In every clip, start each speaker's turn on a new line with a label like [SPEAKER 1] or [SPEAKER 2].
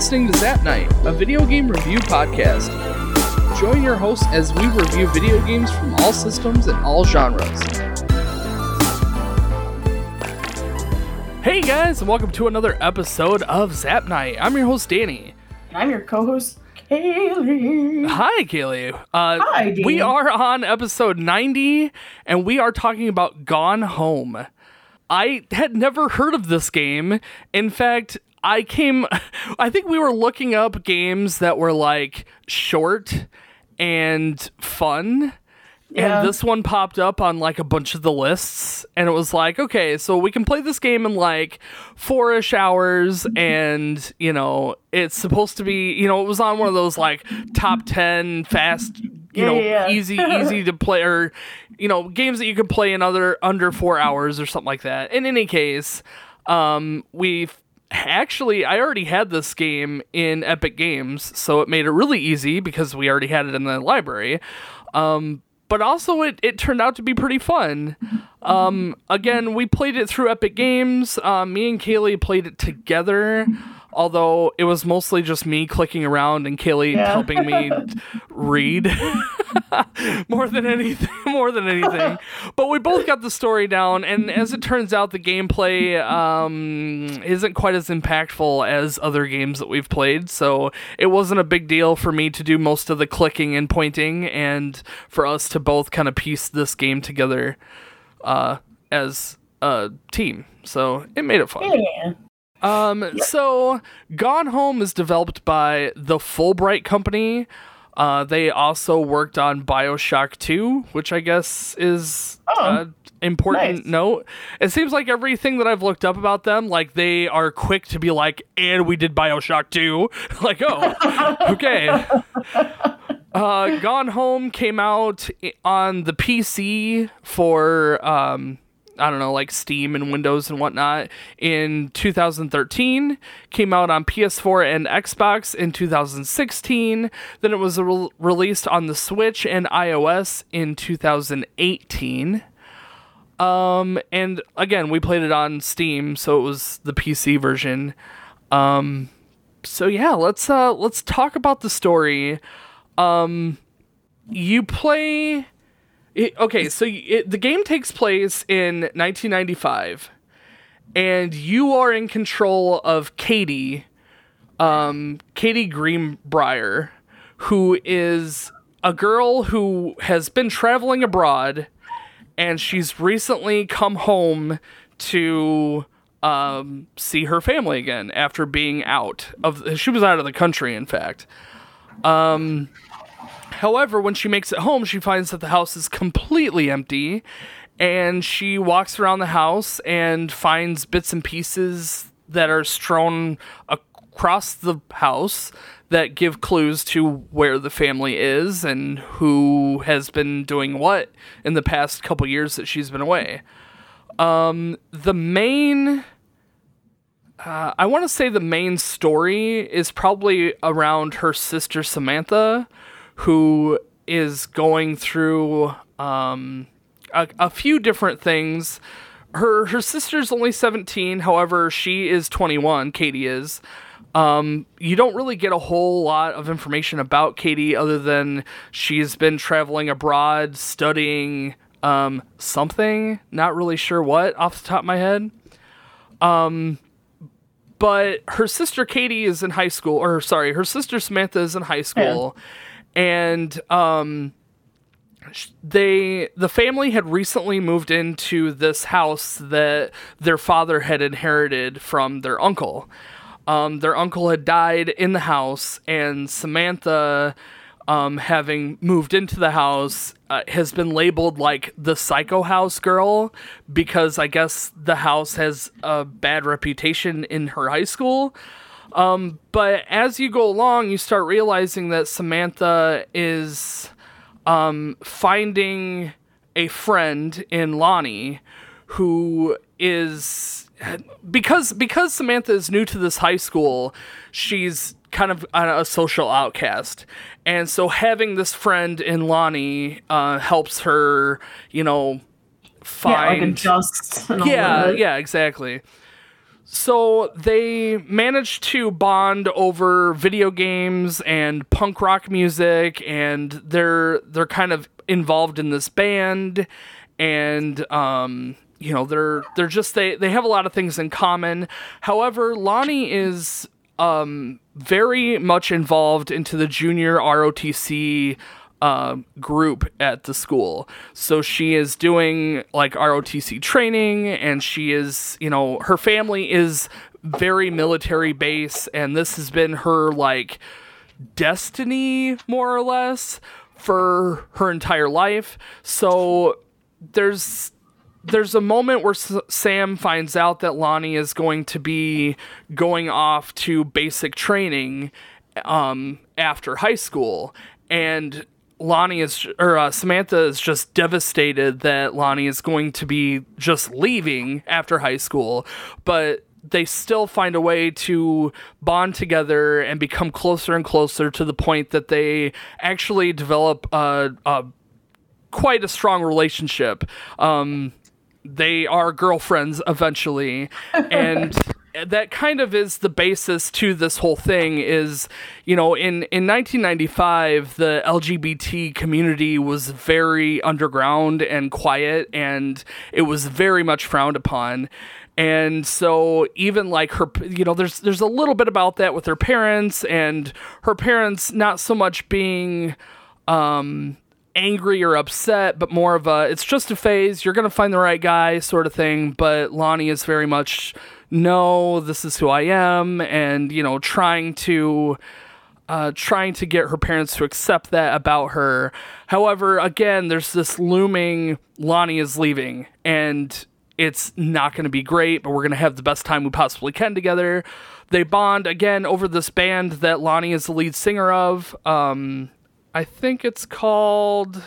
[SPEAKER 1] listening to Zap Night, a video game review podcast. Join your hosts as we review video games from all systems and all genres. Hey guys, and welcome to another episode of Zap Night. I'm your host Danny.
[SPEAKER 2] And I'm your co-host Kaylee.
[SPEAKER 1] Hi, Kaylee. Uh,
[SPEAKER 2] Hi, Danny.
[SPEAKER 1] we are on episode 90, and we are talking about Gone Home. I had never heard of this game. In fact, I came, I think we were looking up games that were like short and fun.
[SPEAKER 2] Yeah.
[SPEAKER 1] And this one popped up on like a bunch of the lists, and it was like, okay, so we can play this game in like four ish hours, and you know, it's supposed to be, you know, it was on one of those like top 10 fast, you
[SPEAKER 2] Yeah,
[SPEAKER 1] know,
[SPEAKER 2] yeah,
[SPEAKER 1] easy, easy to play, or, you know, games that you can play in other under four hours or something like that. In any case, um, we've actually, I already had this game in Epic Games, so it made it really easy because we already had it in the library. Um, but also it, it turned out to be pretty fun. Um, again, we played it through Epic Games. Um, me and Kaylee played it together, although it was mostly just me clicking around and Kaylee
[SPEAKER 2] Yeah.
[SPEAKER 1] helping me read more than anything. More than anything, but we both got the story down, and as it turns out, the gameplay um, isn't quite as impactful as other games that we've played. So it wasn't a big deal for me to do most of the clicking and pointing, and for us to both kind of piece this game together uh, as a team. So it made it fun.
[SPEAKER 2] Yeah.
[SPEAKER 1] Um, so Gone Home is developed by the Fullbright Company. Uh, they also worked on Bioshock 2, which I guess is
[SPEAKER 2] Oh,
[SPEAKER 1] uh, important
[SPEAKER 2] nice.
[SPEAKER 1] note. It seems like everything that I've looked up about them, like they are quick to be like, and we did Bioshock 2. like, oh, okay. Uh, Gone Home came out on the PC for um, I don't know, like Steam and Windows and whatnot in 2013. Came out on PS4 and Xbox in 2016. Then it was re- released on the Switch and iOS in 2018. Um, and again, we played it on Steam, so it was the PC version. Um, so yeah, let's uh let's talk about the story. Um, you play. It, okay, so it, the game takes place in 1995, and you are in control of Katie, um, Katie Greenbriar, who is a girl who has been traveling abroad, and she's recently come home to um, see her family again after being out of. She was out of the country, in fact. However, when she makes it home, she finds that the house is completely empty, and she walks around the house and finds bits and pieces that are strewn across the house that give clues to where the family is and who has been doing what in the past couple years that she's been away. Um, the main uh, I want to say the main story is probably around her sister Samantha, who is going through um, a, a few different things. Her her sister's only 17, however, she is 21, Katie is. Um, you don't really get a whole lot of information about Katie other than she's been traveling abroad studying um, something, not really sure what off the top of my head Um, but her sister Katie is in high school, or sorry, her sister Samantha is in high school, and um, they the family had recently moved into this house that their father had inherited from their uncle. Um, their uncle had died in the house, and Samantha, um, having moved into the house, uh, has been labeled like the psycho house girl because I guess the house has a bad reputation in her high school. Um, but as you go along, you start realizing that Samantha is um, finding a friend in Lonnie who is because because Samantha is new to this high school, she's kind of a, a social outcast. And so having this friend in Lonnie uh, helps her, you know, find
[SPEAKER 2] Yeah, like
[SPEAKER 1] find
[SPEAKER 2] adjust. And
[SPEAKER 1] yeah, yeah, exactly. So they managed to bond over video games and punk rock music, and they're they're kind of involved in this band, and um, you know they're they're just they they have a lot of things in common. However, Lonnie is um, very much involved into the junior ROTC uh, group at the school. So she is doing like ROTC training, and she is, you know, her family is very military base, and this has been her like destiny, more or less, for her entire life. So there's there's a moment where S- Sam finds out that Lonnie is going to be going off to basic training um, after high school, and Lonnie is or uh, Samantha is just devastated that Lonnie is going to be just leaving after high school, but they still find a way to bond together and become closer and closer to the point that they actually develop a, a quite a strong relationship. Um, they are girlfriends eventually, and that kind of is the basis to this whole thing. Is you know in in 1995 the LGBT community was very underground and quiet, and it was very much frowned upon. And so even like her you know there's there's a little bit about that with her parents and her parents not so much being um angry or upset, but more of a it's just a phase. You're gonna find the right guy sort of thing. But Lonnie is very much no, this is who I am, and you know, trying to. Uh, trying to get her parents to accept that about her. However, again, there's this looming Lonnie is leaving, and it's not going to be great, but we're going to have the best time we possibly can together. They bond again over this band that Lonnie is the lead singer of. Um, I think it's called.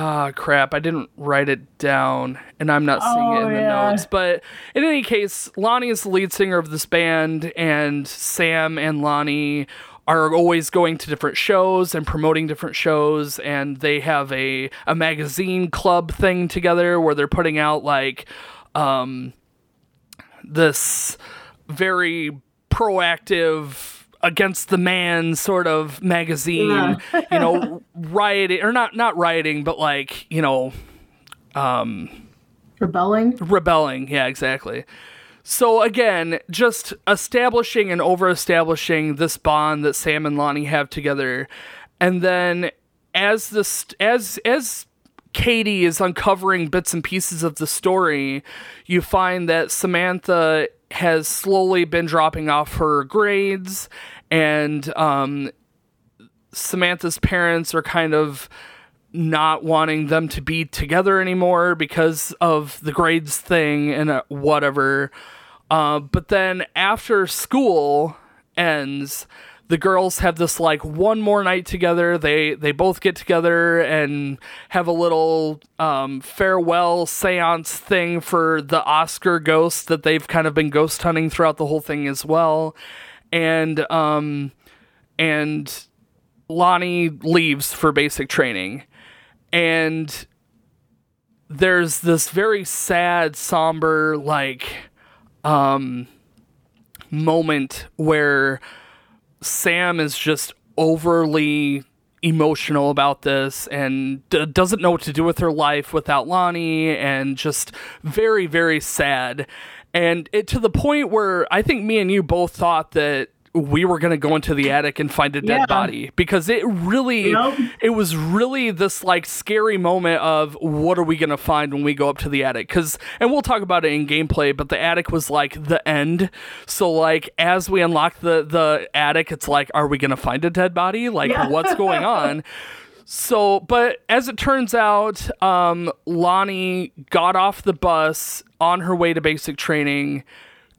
[SPEAKER 1] Ah, crap. I didn't write it down, and I'm not seeing it
[SPEAKER 2] Oh,
[SPEAKER 1] in the
[SPEAKER 2] yeah.
[SPEAKER 1] notes. But in any case, Lonnie is the lead singer of this band, and Sam and Lonnie are always going to different shows and promoting different shows and they have a, a magazine club thing together where they're putting out like um, this very proactive against the man sort of magazine
[SPEAKER 2] Yeah.
[SPEAKER 1] you know rioting or not not rioting but like you know um,
[SPEAKER 2] Rebelling.
[SPEAKER 1] rebelling yeah exactly so again just establishing and over establishing this bond that sam and lonnie have together and then as this as as katie is uncovering bits and pieces of the story you find that samantha has slowly been dropping off her grades and um samantha's parents are kind of not wanting them to be together anymore because of the grades thing and uh, whatever. Uh, but then after school ends, the girls have this like one more night together. They they both get together and have a little um, farewell seance thing for the Oscar ghost that they've kind of been ghost hunting throughout the whole thing as well. And um, and Lonnie leaves for basic training. And there's this very sad, somber, like, um, moment where Sam is just overly emotional about this and d- doesn't know what to do with her life without Lonnie and just very, very sad. And it to the point where I think me and you both thought that we were going to go into the attic and find a dead
[SPEAKER 2] Yeah.
[SPEAKER 1] body. Because it really it was really this like scary moment of what are we going to find when we go up to the attic? Cuz and we'll talk about it in gameplay but the attic was like the end. So like as we unlock the the attic it's like are we going to find a dead body? Like
[SPEAKER 2] Yeah.
[SPEAKER 1] what's going on? So, but as it turns out, um, Lonnie got off the bus on her way to basic training,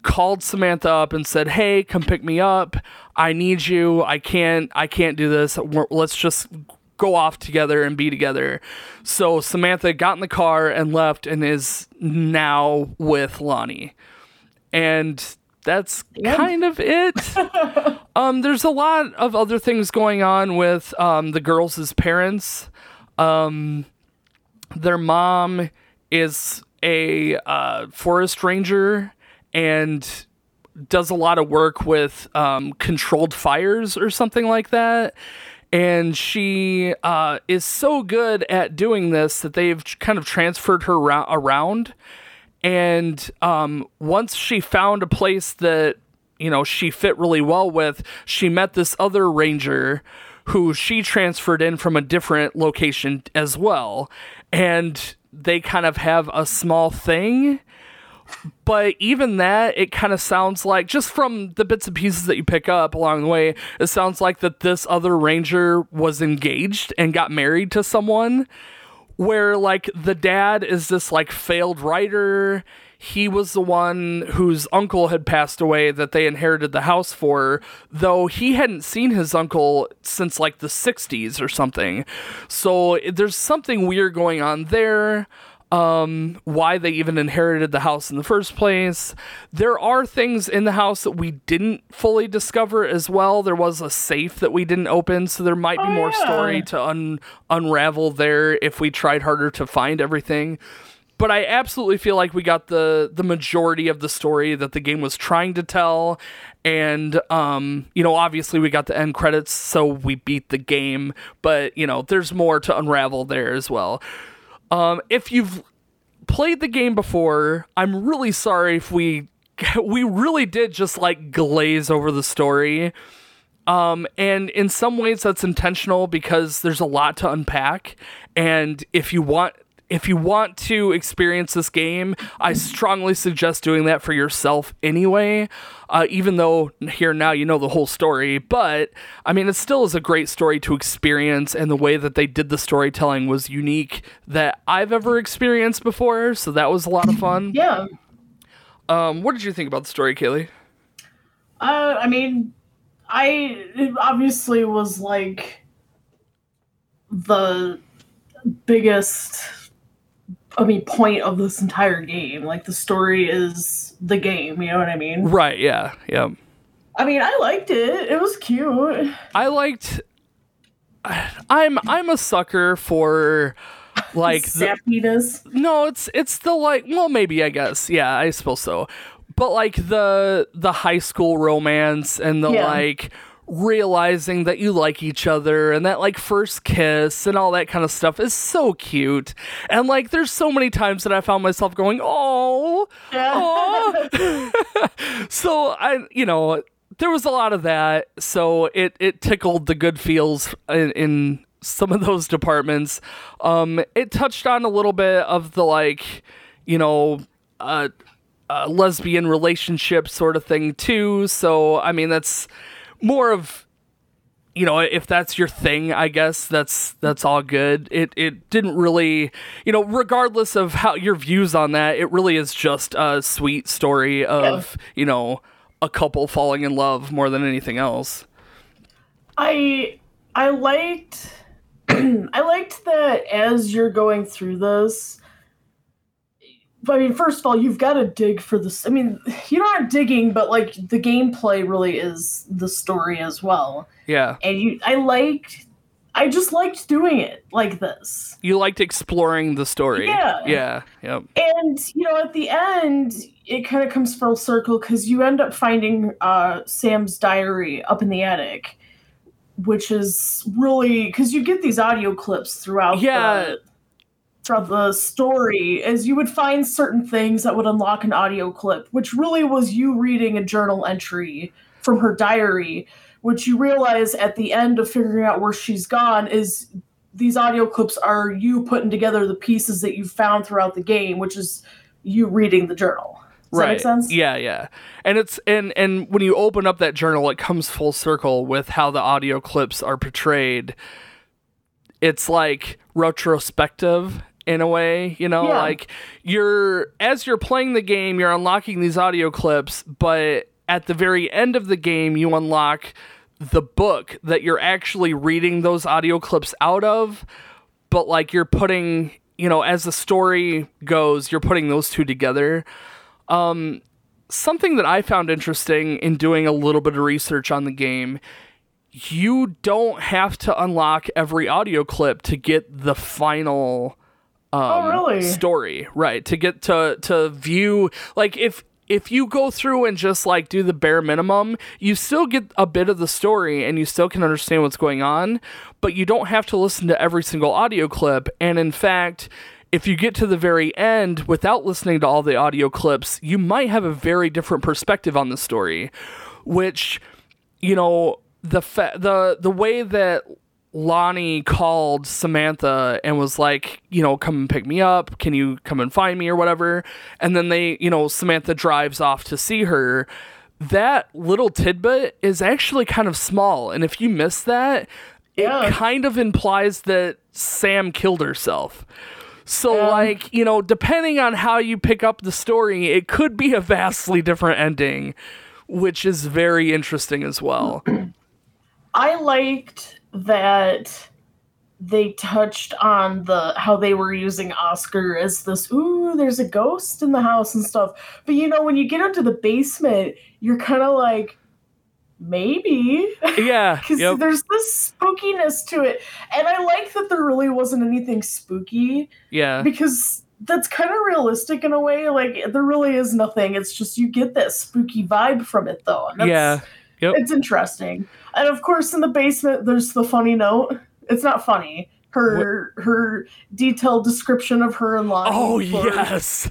[SPEAKER 1] called Samantha up and said, "Hey, come pick me up. I need you. I can't. I can't do this. We're, let's just." Go off together and be together. So Samantha got in the car and left and is now with Lonnie. And that's kind of it. Um, there's a lot of other things going on with um, the girls' parents. Um, their mom is a uh, forest ranger, and does a lot of work with um, controlled fires or something like that. And she uh, is so good at doing this that they've kind of transferred her ra- around. And um, once she found a place that you know she fit really well with, she met this other ranger who she transferred in from a different location as well. And they kind of have a small thing but even that it kind of sounds like just from the bits and pieces that you pick up along the way it sounds like that this other ranger was engaged and got married to someone where like the dad is this like failed writer. He was the one whose uncle had passed away that they inherited the house for though he hadn't seen his uncle since like the 60s or something. So there's something weird going on there um, why they even inherited the house in the first place. There are things in the house that we didn't fully discover as well. There was a safe that we didn't open, so there might be
[SPEAKER 2] Oh,
[SPEAKER 1] more
[SPEAKER 2] yeah.
[SPEAKER 1] story to un- unravel there if we tried harder to find everything. But I absolutely feel like we got the the majority of the story that the game was trying to tell, and um, you know, obviously we got the end credits, so we beat the game. But you know, there's more to unravel there as well. Um, if you've played the game before, I'm really sorry if we we really did just like glaze over the story. Um, and in some ways that's intentional because there's a lot to unpack. And if you want if you want to experience this game, I strongly suggest doing that for yourself anyway. Uh, even though here now you know the whole story, but I mean, it still is a great story to experience, and the way that they did the storytelling was unique that I've ever experienced before. So that was a lot of fun.
[SPEAKER 2] Yeah.
[SPEAKER 1] Um, what did you think about the story, Kaylee?
[SPEAKER 2] Uh, I mean, I it obviously was like the biggest. I mean, point of this entire game. Like the story is the game. You know what I mean?
[SPEAKER 1] Right? Yeah, yeah.
[SPEAKER 2] I mean, I liked it. It was cute.
[SPEAKER 1] I liked. I'm I'm a sucker for like the, no, it's it's the like well maybe I guess yeah I suppose so, but like the the high school romance and the
[SPEAKER 2] Yeah.
[SPEAKER 1] like realizing that you like each other and that like first kiss and all that kind of stuff is so cute and like there's so many times that I found myself going oh Aw. so I, you know, there was a lot of that. So it it tickled the good feels in, in some of those departments. Um, it touched on a little bit of the like, you know, uh, uh, lesbian relationship sort of thing too. So I mean, that's more of you know if that's your thing i guess that's that's all good it it didn't really you know regardless of how your views on that it really is just a sweet story of you know a couple falling in love more than anything else
[SPEAKER 2] I I liked I liked that as you're going through this. I mean, first of all, you've got to dig for this. I mean, you're not digging, but like the gameplay really is the story as well.
[SPEAKER 1] yeah
[SPEAKER 2] And you, I liked, I just liked doing it like this.
[SPEAKER 1] you liked exploring the story
[SPEAKER 2] Yeah.
[SPEAKER 1] yeah yep
[SPEAKER 2] And you know, at the end, it kind of comes full circle because you end up finding uh, Sam's diary up in the attic, which is really because you get these audio clips throughout.
[SPEAKER 1] Yeah.
[SPEAKER 2] The, throughout the story, is you would find certain things that would unlock an audio clip, which really was you reading a journal entry from her diary, which you realize at the end of figuring out where she's gone is these audio clips are you putting together the pieces that you found throughout the game, which is you reading the journal. Does that make sense?
[SPEAKER 1] Yeah, yeah. And it's and and when you open up that journal, it comes full circle with how the audio clips are portrayed. It's like retrospective in a way, you know,
[SPEAKER 2] Yeah.
[SPEAKER 1] like you're as you're playing the game, you're unlocking these audio clips, but at the very end of the game, you unlock the book that you're actually reading those audio clips out of, but like you're putting, you know, as the story goes, you're putting those two together um, something that I found interesting in doing a little bit of research on the game, you don't have to unlock every audio clip to get the final um,
[SPEAKER 2] Oh, really?
[SPEAKER 1] story, right? To get to to view like if if you go through and just like do the bare minimum, you still get a bit of the story and you still can understand what's going on, but you don't have to listen to every single audio clip. And in fact, if you get to the very end without listening to all the audio clips, you might have a very different perspective on the story, which, you know, the fa- the the way that Lonnie called Samantha and was like, you know, come and pick me up. Can you come and find me or whatever? And then they, you know, Samantha drives off to see her. That little tidbit is actually kind of small. And if you miss that,
[SPEAKER 2] Yeah.
[SPEAKER 1] it kind of implies that Sam killed herself. So,
[SPEAKER 2] Yeah.
[SPEAKER 1] like, you know, depending on how you pick up the story, it could be a vastly different ending, which is very interesting as well.
[SPEAKER 2] I liked that they touched on the how they were using Oscar as this ooh there's a ghost in the house and stuff. But you know when you get into the basement, you're kind of like maybe
[SPEAKER 1] yeah.
[SPEAKER 2] because
[SPEAKER 1] Yep.
[SPEAKER 2] there's this spookiness to it. And I like that there really wasn't anything spooky
[SPEAKER 1] Yeah.
[SPEAKER 2] because that's kind of realistic in a way. Like there really is nothing. It's just you get that spooky vibe from it though. And that's,
[SPEAKER 1] Yeah. Yep.
[SPEAKER 2] It's interesting. And of course in the basement there's the funny note. It's not funny. Her her detailed description of her and Lonnie.
[SPEAKER 1] Oh
[SPEAKER 2] for-
[SPEAKER 1] yes,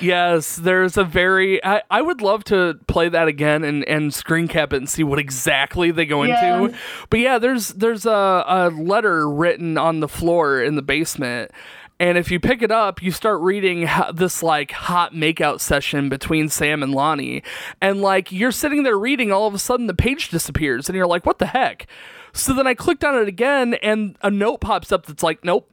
[SPEAKER 1] yes. There's a very. I, I would love to play that again and and screen cap it and see what exactly they go
[SPEAKER 2] Yeah.
[SPEAKER 1] into. But yeah, there's there's a, a letter written on the floor in the basement. And if you pick it up, you start reading this like hot makeout session between Sam and Lonnie. And like you're sitting there reading, all of a sudden the page disappears, and you're like, what the heck? So then I clicked on it again, and a note pops up that's like, nope,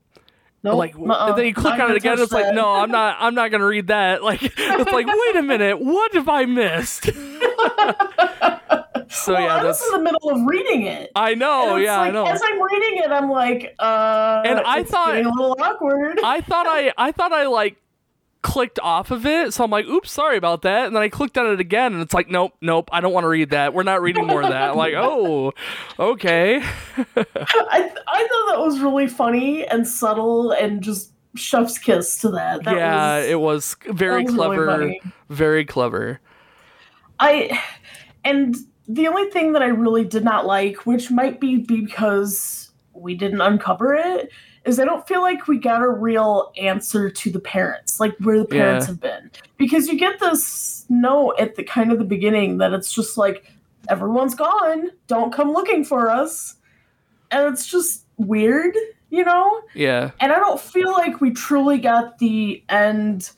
[SPEAKER 2] Nope,
[SPEAKER 1] like
[SPEAKER 2] uh-uh,
[SPEAKER 1] and then you click
[SPEAKER 2] not
[SPEAKER 1] on it again it's like no i'm not i'm not gonna read that. Like it's like wait a minute. What have i missed so
[SPEAKER 2] well,
[SPEAKER 1] yeah
[SPEAKER 2] I was in the middle of reading it.
[SPEAKER 1] i know
[SPEAKER 2] And
[SPEAKER 1] yeah
[SPEAKER 2] like,
[SPEAKER 1] i know
[SPEAKER 2] As I'm reading it, I'm like, uh,
[SPEAKER 1] And I thought-
[SPEAKER 2] a little awkward.
[SPEAKER 1] i thought i i thought i like clicked off of it so i'm like oops sorry about that and then i clicked on it again and it's like nope nope i don't want to read that we're not reading more of that I'm like oh okay
[SPEAKER 2] I I thought that was really funny and subtle and just chef's kiss to that. that
[SPEAKER 1] yeah
[SPEAKER 2] was,
[SPEAKER 1] it was very
[SPEAKER 2] was
[SPEAKER 1] clever
[SPEAKER 2] funny.
[SPEAKER 1] very clever
[SPEAKER 2] I and the only thing that I really did not like, which might be because we didn't uncover it, is I don't feel like we got a real answer to the parents, like where the parents
[SPEAKER 1] Yeah.
[SPEAKER 2] have been. Because you get this note at the kind of the beginning that it's just like everyone's gone, don't come looking for us. And it's just weird, you know?
[SPEAKER 1] yeah
[SPEAKER 2] And I don't feel like we truly got the end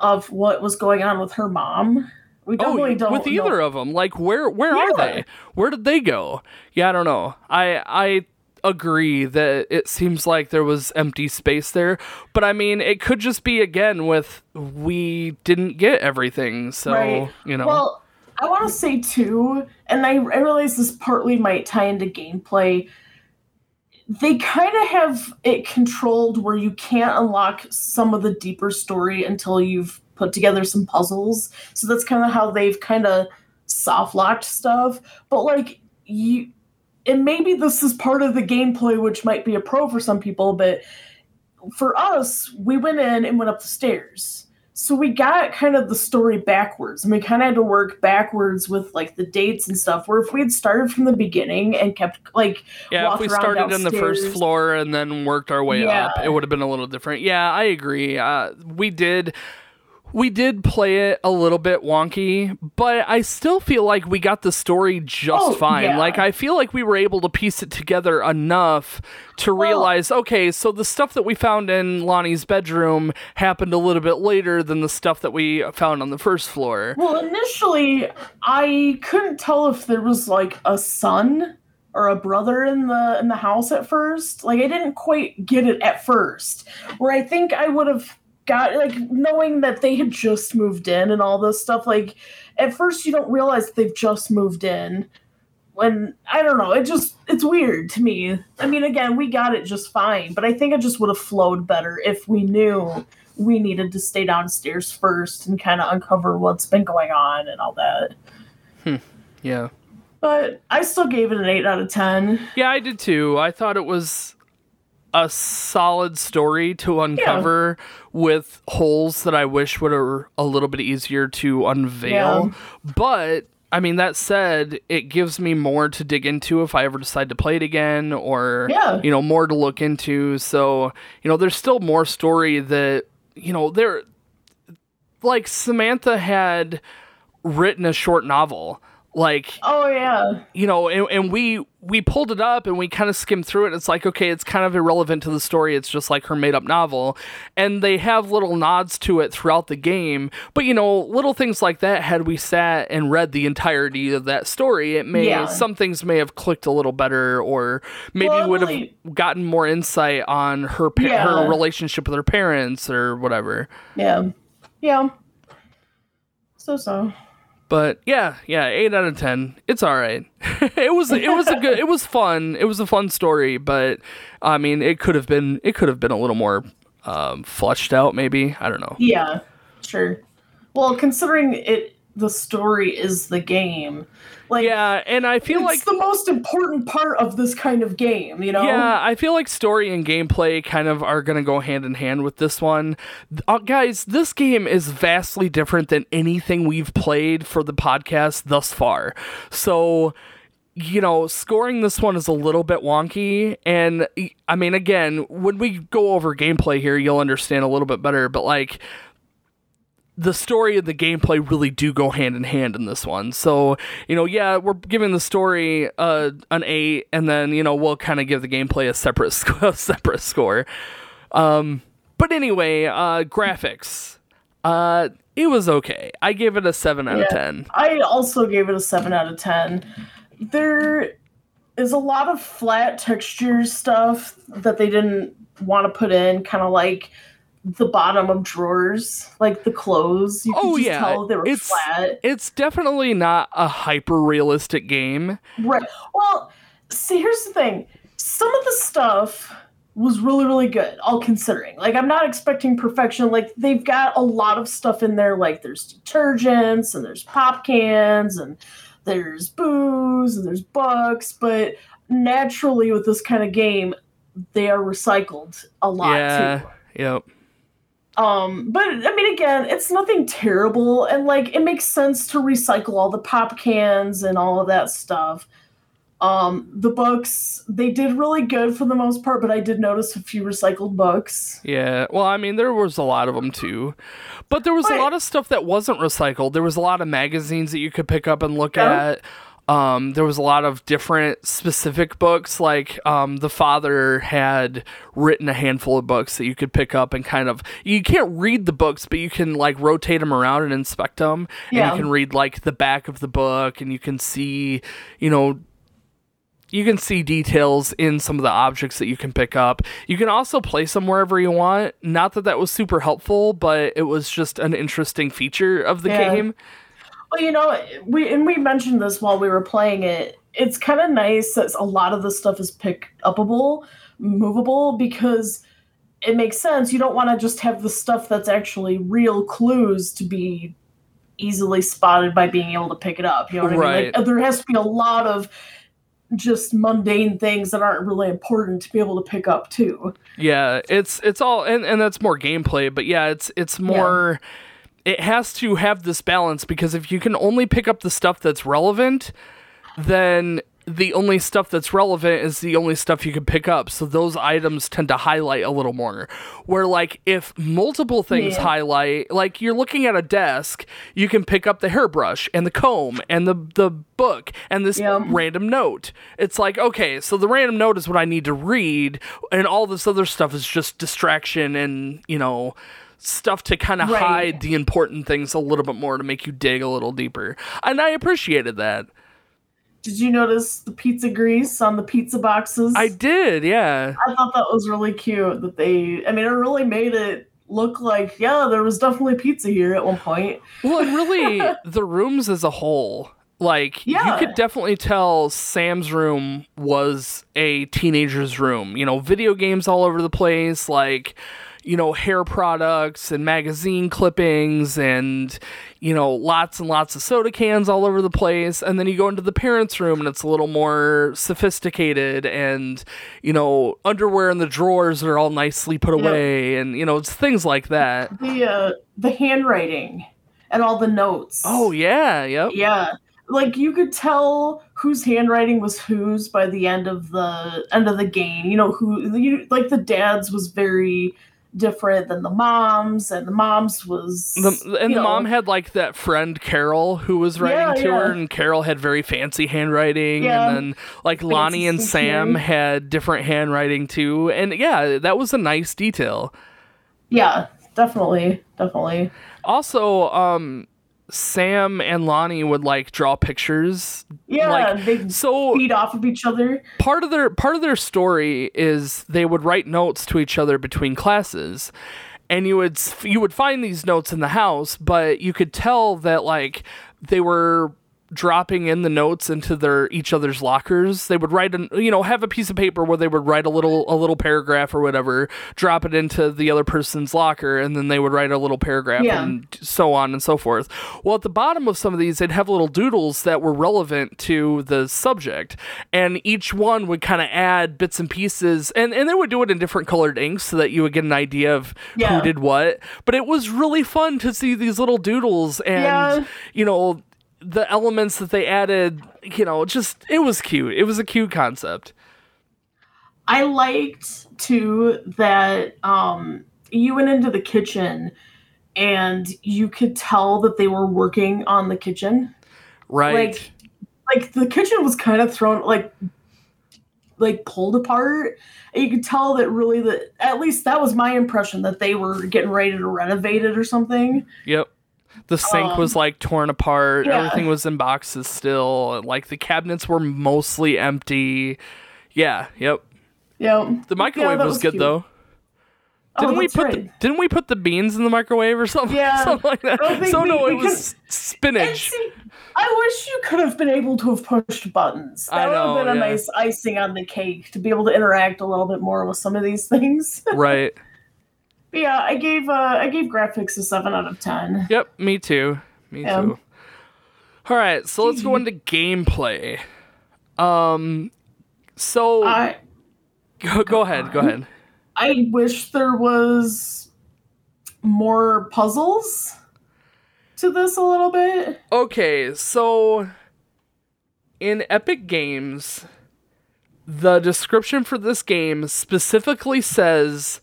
[SPEAKER 2] of what was going on with her mom. We
[SPEAKER 1] Oh,
[SPEAKER 2] don't
[SPEAKER 1] with
[SPEAKER 2] know.
[SPEAKER 1] either of them. Like, where where are they? Where did they go? Yeah, I don't know. I I agree that it seems like there was empty space there, but I mean, it could just be again with we didn't get everything, so
[SPEAKER 2] Right.
[SPEAKER 1] you know.
[SPEAKER 2] Well, I want to say too, and I, I realize this partly might tie into gameplay. They kind of have it controlled where you can't unlock some of the deeper story until you've put together some puzzles. So that's kind of how they've kind of soft locked stuff. But like you, and maybe this is part of the gameplay, which might be a pro for some people, but for us, we went in and went up the stairs. So we got kind of the story backwards, and we kind of had to work backwards with like the dates and stuff. Where if we had started from the beginning and kept like
[SPEAKER 1] yeah, if we
[SPEAKER 2] around
[SPEAKER 1] started in the first floor and then worked our way up, it would have been a little different. Yeah, I agree. Uh, we did we did play it a little bit wonky, but I still feel like we got the story just
[SPEAKER 2] Oh,
[SPEAKER 1] fine.
[SPEAKER 2] yeah.
[SPEAKER 1] Like I feel like we were able to piece it together enough to
[SPEAKER 2] Well-
[SPEAKER 1] realize, okay, so the stuff that we found in Lonnie's bedroom happened a little bit later than the stuff that we found on the first floor.
[SPEAKER 2] Well, initially, I couldn't tell if there was like a son or a brother in the in the house at first. Like I didn't quite get it at first. Where I think I would have got like knowing that they had just moved in and all this stuff like at first you don't realize they've just moved in when I don't know, it just it's weird to me. I mean, again, we got it just fine, but I think it just would have flowed better if we knew we needed to stay downstairs first and kind of uncover what's been going on and all that.
[SPEAKER 1] A solid story to uncover with holes that I wish would are a little bit easier to unveil. But I mean, that said, it gives me more to dig into if I ever decide to play it again or,
[SPEAKER 2] Yeah.
[SPEAKER 1] you know, more to look into. So, you know, there's still more story that, you know, there, like Samantha had written a short novel. Like,
[SPEAKER 2] Oh yeah.
[SPEAKER 1] you know, and, and we we pulled it up and we kind of skimmed through it. It's like, okay, it's kind of irrelevant to the story. It's just like her made up novel, and they have little nods to it throughout the game. But you know, little things like that. Had we sat and read the entirety of that story, it may
[SPEAKER 2] Yeah.
[SPEAKER 1] some things may have clicked a little better, or maybe
[SPEAKER 2] Well,
[SPEAKER 1] would
[SPEAKER 2] really-
[SPEAKER 1] have gotten more insight on her pa-
[SPEAKER 2] Yeah.
[SPEAKER 1] her relationship with her parents or whatever.
[SPEAKER 2] Yeah. Yeah. So so.
[SPEAKER 1] But yeah, yeah, eight out of ten. It's all right. it was it was a good it was fun. It was a fun story, but I mean, it could have been it could have been a little more um, fleshed out. Maybe I don't know.
[SPEAKER 2] Yeah. Sure. Well, considering it the story is the game. Like
[SPEAKER 1] Yeah, and I feel like it's
[SPEAKER 2] the most important part of this kind of game, you know?
[SPEAKER 1] Yeah, I feel like story and gameplay kind of are going to go hand in hand with this one. Uh, guys, this game is vastly different than anything we've played for the podcast thus far. So, you know, scoring this one is a little bit wonky. And I mean, again, when we go over gameplay here, you'll understand a little bit better. But like, the story and the gameplay really do go hand in hand in this one. So, you know, yeah, we're giving the story uh, an eight, and then you know we'll kind of give the gameplay a separate sc- a separate score. Um, but anyway, uh, graphics, uh, it was okay. I gave it a seven out of ten.
[SPEAKER 2] I also gave it a 7 out of 10. There is a lot of flat texture stuff that they didn't want to put in, kind of like the bottom of drawers, like the clothes. You
[SPEAKER 1] Oh,
[SPEAKER 2] just
[SPEAKER 1] yeah.
[SPEAKER 2] tell they were
[SPEAKER 1] It's-
[SPEAKER 2] flat.
[SPEAKER 1] It's definitely not a hyper realistic game.
[SPEAKER 2] Right. Well, see, here's the thing. Some of the stuff was really, really good, all considering. Like, I'm not expecting perfection. Like, they've got a lot of stuff in there. Like, there's detergents and there's pop cans and there's booze and there's books. But naturally, with this kind of game, they are recycled a lot
[SPEAKER 1] yeah.
[SPEAKER 2] too.
[SPEAKER 1] Yep.
[SPEAKER 2] Um, but I mean, again, it's nothing terrible, and like it makes sense to recycle all the pop cans and all of that stuff. Um, the books they did really good for the most part, but I did notice a few recycled books.
[SPEAKER 1] Yeah, well, I mean, there was a lot of them too, but there was a lot of stuff that wasn't recycled. There was a lot of magazines that you could pick up and look
[SPEAKER 2] Yeah.
[SPEAKER 1] at. Um, there was a lot of different specific books. Like um, the father had written a handful of books that you could pick up and kind of. You can't read the books, but you can like rotate them around and inspect them,
[SPEAKER 2] Yeah.
[SPEAKER 1] and you can read like the back of the book, and you can see, you know, you can see details in some of the objects that you can pick up. You can also place them wherever you want. Not that that was super helpful, but it was just an interesting feature of the
[SPEAKER 2] Yeah.
[SPEAKER 1] game.
[SPEAKER 2] Well, you know, we and we mentioned this while we were playing it. It's kind of nice that a lot of the stuff is pick upable, movable, because it makes sense. You don't want to just have the stuff that's actually real clues to be easily spotted by being able to pick it up. You know what I mean?
[SPEAKER 1] Right.
[SPEAKER 2] Like, there has to be a lot of just mundane things that aren't really important to be able to pick up too.
[SPEAKER 1] Yeah, it's it's all and, and that's more gameplay, but yeah, it's it's more it has to have this balance because if you can only pick up the stuff that's relevant, then the only stuff that's relevant is the only stuff you can pick up. So those items tend to highlight a little more. Where like if multiple things
[SPEAKER 2] Yeah.
[SPEAKER 1] highlight, like you're looking at a desk, you can pick up the hairbrush and the comb and the the book and this random note. It's like, okay, so the random note is what I need to read and all this other stuff is just distraction and, you know, stuff to kind of
[SPEAKER 2] Right.
[SPEAKER 1] hide the important things a little bit more to make you dig a little deeper. And I appreciated that.
[SPEAKER 2] Did you notice the pizza grease on the pizza boxes?
[SPEAKER 1] I did, yeah.
[SPEAKER 2] I thought that was really cute that they I mean it really made it look like yeah, there was definitely pizza here at one point.
[SPEAKER 1] Well, and really, the rooms as a whole, like
[SPEAKER 2] yeah.
[SPEAKER 1] you could definitely tell Sam's room was a teenager's room. You know, video games all over the place, like you know, hair products and magazine clippings and, you know, lots and lots of soda cans all over the place. And then you go into the parents' room and it's a little more sophisticated and, you know, underwear in the drawers are all nicely put away and, you know, it's things like that.
[SPEAKER 2] The uh, the handwriting and all the notes.
[SPEAKER 1] Oh, yeah. Yep.
[SPEAKER 2] yeah. Like you could tell whose handwriting was whose by the end of the end of the game. You know who you like the dad's was very different than the mom's and the mom's was
[SPEAKER 1] The, and the
[SPEAKER 2] know,
[SPEAKER 1] mom had like that friend Carol who was writing
[SPEAKER 2] Yeah,
[SPEAKER 1] to her, and Carol had very fancy handwriting.
[SPEAKER 2] Yeah.
[SPEAKER 1] And then like Lonnie and Sam had different handwriting too. And yeah, that was a nice detail.
[SPEAKER 2] yeah definitely definitely
[SPEAKER 1] Also, um, Sam and Lonnie would like draw pictures.
[SPEAKER 2] yeah
[SPEAKER 1] Like,
[SPEAKER 2] they
[SPEAKER 1] So
[SPEAKER 2] feed off of each other
[SPEAKER 1] part of their part of their story is they would write notes to each other between classes and you would you would find these notes in the house but you could tell that like they were dropping in the notes into their each other's lockers they would write an you know have a piece of paper where they would write a little a little paragraph or whatever drop it into the other person's locker and then they would write a little paragraph
[SPEAKER 2] Yeah.
[SPEAKER 1] and so on and so forth well at the bottom of some of these they'd have little doodles that were relevant to the subject and each one would kind of add bits and pieces and, and they would do it in different colored inks so that you would get an idea of
[SPEAKER 2] Yeah.
[SPEAKER 1] who did what but it was really fun to see these little doodles and
[SPEAKER 2] Yeah.
[SPEAKER 1] you know the elements that they added you know just it was cute it was a cute concept
[SPEAKER 2] I liked too that um you went into the kitchen and you could tell that they were working on the kitchen.
[SPEAKER 1] right
[SPEAKER 2] Like like the kitchen was kind of thrown like like pulled apart. And you could tell that really that at least that was my impression that they were getting ready to renovate it or something.
[SPEAKER 1] Yep. The sink was
[SPEAKER 2] Um,
[SPEAKER 1] like torn apart.
[SPEAKER 2] yeah.
[SPEAKER 1] Everything was in boxes still. Like the cabinets were mostly empty. Yeah. Yep.
[SPEAKER 2] Yeah.
[SPEAKER 1] The microwave
[SPEAKER 2] that
[SPEAKER 1] was,
[SPEAKER 2] was
[SPEAKER 1] good
[SPEAKER 2] cute.
[SPEAKER 1] though.
[SPEAKER 2] Oh,
[SPEAKER 1] Didn't we
[SPEAKER 2] that's
[SPEAKER 1] put the, didn't we put the beans in the microwave or something?
[SPEAKER 2] Yeah.
[SPEAKER 1] something like that. So
[SPEAKER 2] we-
[SPEAKER 1] no, it was spinach.
[SPEAKER 2] see, I wish you could have been able to have pushed buttons. That
[SPEAKER 1] I
[SPEAKER 2] would
[SPEAKER 1] know,
[SPEAKER 2] have been a
[SPEAKER 1] yeah.
[SPEAKER 2] nice icing on the cake to be able to interact a little bit more with some of these things.
[SPEAKER 1] right.
[SPEAKER 2] But yeah, I gave uh, I gave graphics a seven out of ten.
[SPEAKER 1] Yep. Me too. Me
[SPEAKER 2] Yeah.
[SPEAKER 1] too. All right. So let's go into gameplay. Um. So
[SPEAKER 2] I
[SPEAKER 1] go, go ahead. Go ahead.
[SPEAKER 2] I wish there was more puzzles to this a little bit.
[SPEAKER 1] Okay, so in Epic Games, the description for this game specifically says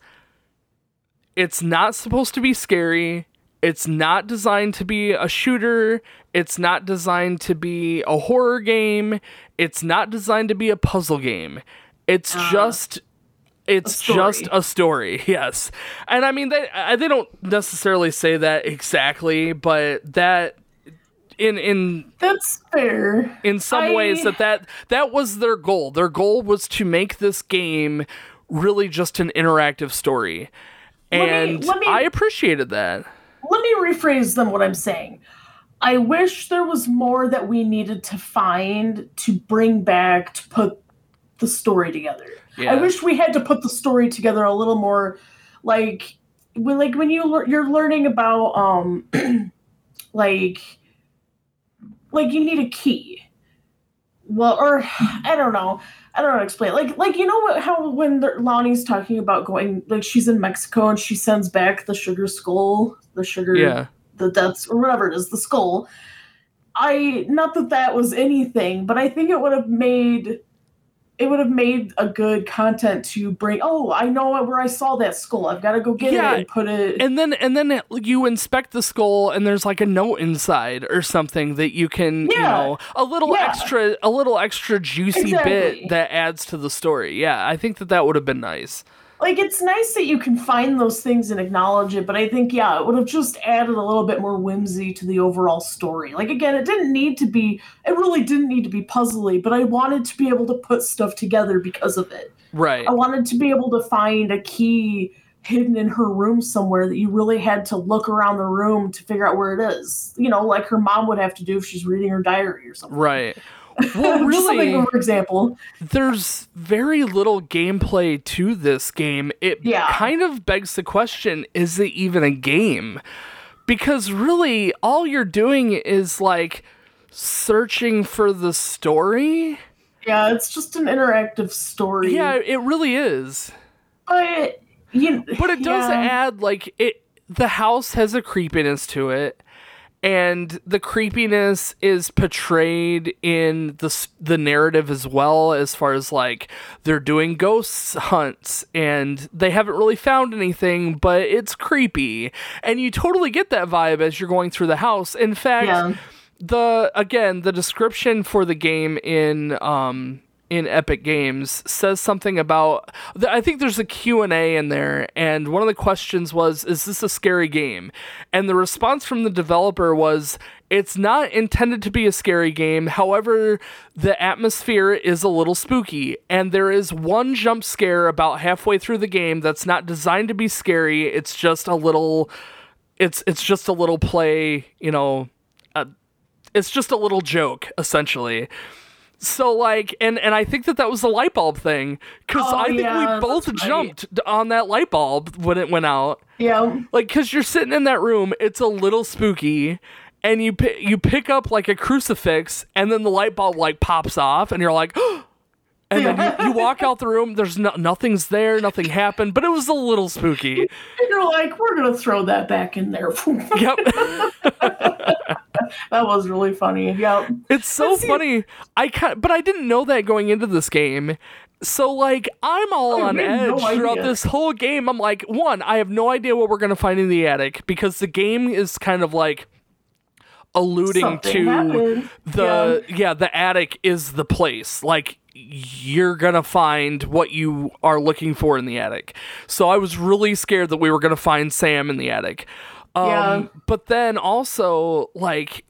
[SPEAKER 1] it's not supposed to be scary. It's not designed to be a shooter. It's not designed to be a horror game. It's not designed to be a puzzle game. It's ah. just it's just a story, yes. And I mean they they don't necessarily say that exactly, but that in in
[SPEAKER 2] That's fair.
[SPEAKER 1] in some ways that, that that was their goal. Their goal was to make this game really just an interactive story.
[SPEAKER 2] Me-
[SPEAKER 1] And
[SPEAKER 2] let me-
[SPEAKER 1] I appreciated that.
[SPEAKER 2] Let me rephrase them what I'm saying. I wish there was more that we needed to find to bring back to put the story together.
[SPEAKER 1] Yeah.
[SPEAKER 2] I wish we had to put the story together a little more like when like when you lear- you're learning about um like like you need a key. Well, or I don't know. I don't know how to explain. It. Like, like you know what? How when the, Lonnie's talking about going, like she's in Mexico and she sends back the sugar skull, the sugar,
[SPEAKER 1] Yeah.
[SPEAKER 2] the deaths or whatever it is, the skull. I not that that was anything, but I think it would have made it would have made a good content to bring. Oh, I know where I saw that skull. I've got to go get
[SPEAKER 1] Yeah,
[SPEAKER 2] it and put it.
[SPEAKER 1] And then and then you inspect the skull and there's like a note inside or something that you can, you know, a little
[SPEAKER 2] Yeah.
[SPEAKER 1] extra a little extra juicy
[SPEAKER 2] Exactly.
[SPEAKER 1] bit that adds to the story. Yeah, I think that that would have been nice.
[SPEAKER 2] Like it's nice that you can find those things and acknowledge it but i think yeah it would have just added a little bit more whimsy to the overall story like again it didn't need to be it really didn't need to be puzzly but i wanted to be able to put stuff together because of it
[SPEAKER 1] Right.
[SPEAKER 2] i wanted to be able to find a key hidden in her room somewhere that you really had to look around the room to figure out where it is. You know, like her mom would have to do if she's reading her diary or something.
[SPEAKER 1] Right. Well, really,
[SPEAKER 2] for example,
[SPEAKER 1] there's very little gameplay to this game. It
[SPEAKER 2] Yeah.
[SPEAKER 1] kind of begs the question: Is it even a game? Because really, all you're doing is like searching for the story.
[SPEAKER 2] yeah, it's just an interactive story.
[SPEAKER 1] Yeah, it really is.
[SPEAKER 2] but you,
[SPEAKER 1] But it does
[SPEAKER 2] yeah.
[SPEAKER 1] add like it. The house has a creepiness to it, and the creepiness is portrayed in the the narrative as well. As far as like they're doing ghost hunts, and they haven't really found anything, but it's creepy, and you totally get that vibe as you're going through the house. In fact,
[SPEAKER 2] Yeah.
[SPEAKER 1] the again the description for the game in um in Epic Games says something about I think there's a Q&A in there and one of the questions was is this a scary game? And the response from the developer was it's not intended to be a scary game. However, the atmosphere is a little spooky and there is one jump scare about halfway through the game that's not designed to be scary. It's just a little it's it's just a little play, you know, a, it's just a little joke essentially so like and and i think that that was the light bulb thing because
[SPEAKER 2] Oh,
[SPEAKER 1] i think
[SPEAKER 2] yeah,
[SPEAKER 1] we both
[SPEAKER 2] right.
[SPEAKER 1] jumped on that light bulb when it went out
[SPEAKER 2] Yeah.
[SPEAKER 1] like because you're sitting in that room it's a little spooky and you pi- you pick up like a crucifix and then the light bulb like pops off and you're like and then you, you walk out the room there's no, nothing's there nothing happened but it was a little spooky
[SPEAKER 2] And you're like, we're gonna throw that back in there.
[SPEAKER 1] yep
[SPEAKER 2] that was really funny. Yep.
[SPEAKER 1] It's so
[SPEAKER 2] see-
[SPEAKER 1] funny. I kind but I didn't know that going into this game. So like I'm all
[SPEAKER 2] Oh,
[SPEAKER 1] on edge
[SPEAKER 2] no
[SPEAKER 1] throughout this whole game. I'm like, one, I have no idea what we're gonna find in the attic because the game is kind of like alluding
[SPEAKER 2] Something
[SPEAKER 1] to
[SPEAKER 2] happened.
[SPEAKER 1] the yeah. the attic is the place. Like you're gonna find what you are looking for in the attic. So I was really scared that we were gonna find Sam in the attic. Um,
[SPEAKER 2] Yeah.
[SPEAKER 1] but then also like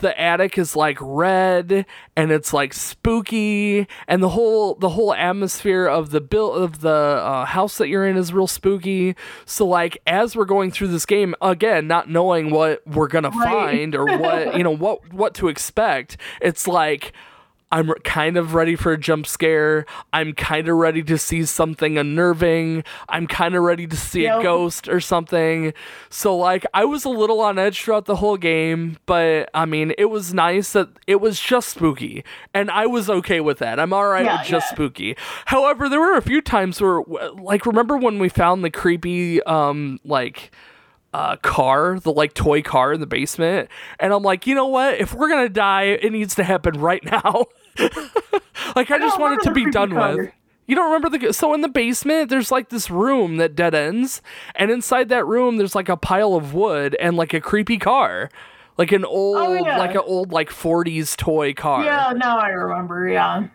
[SPEAKER 1] the attic is like red and it's like spooky and the whole the whole atmosphere of the build of the uh, house that you're in is real spooky so like as we're going through this game again not knowing what we're gonna
[SPEAKER 2] Right.
[SPEAKER 1] find or what you know what what to expect it's like I'm kind of ready for a jump scare. I'm kind of ready to see something unnerving. I'm kind of ready to see a ghost or something. So, like, I was a little on edge throughout the whole game, but I mean, it was nice that it was just spooky, and I was okay with that. I'm all right
[SPEAKER 2] Yeah,
[SPEAKER 1] with just
[SPEAKER 2] yeah.
[SPEAKER 1] spooky. However, there were a few times where, like, remember when we found the creepy, um, like, uh, car, the like toy car in the basement, and I'm like, you know what? If we're gonna die, it needs to happen right now. Like I, just
[SPEAKER 2] don't
[SPEAKER 1] want it to be done with. You don't remember the so in the basement there's like this room that dead ends, and inside that room there's like a pile of wood and like a creepy car, like an oh, old
[SPEAKER 2] Oh, yeah.
[SPEAKER 1] like an old like 40s toy car.
[SPEAKER 2] Yeah, now I remember. Yeah.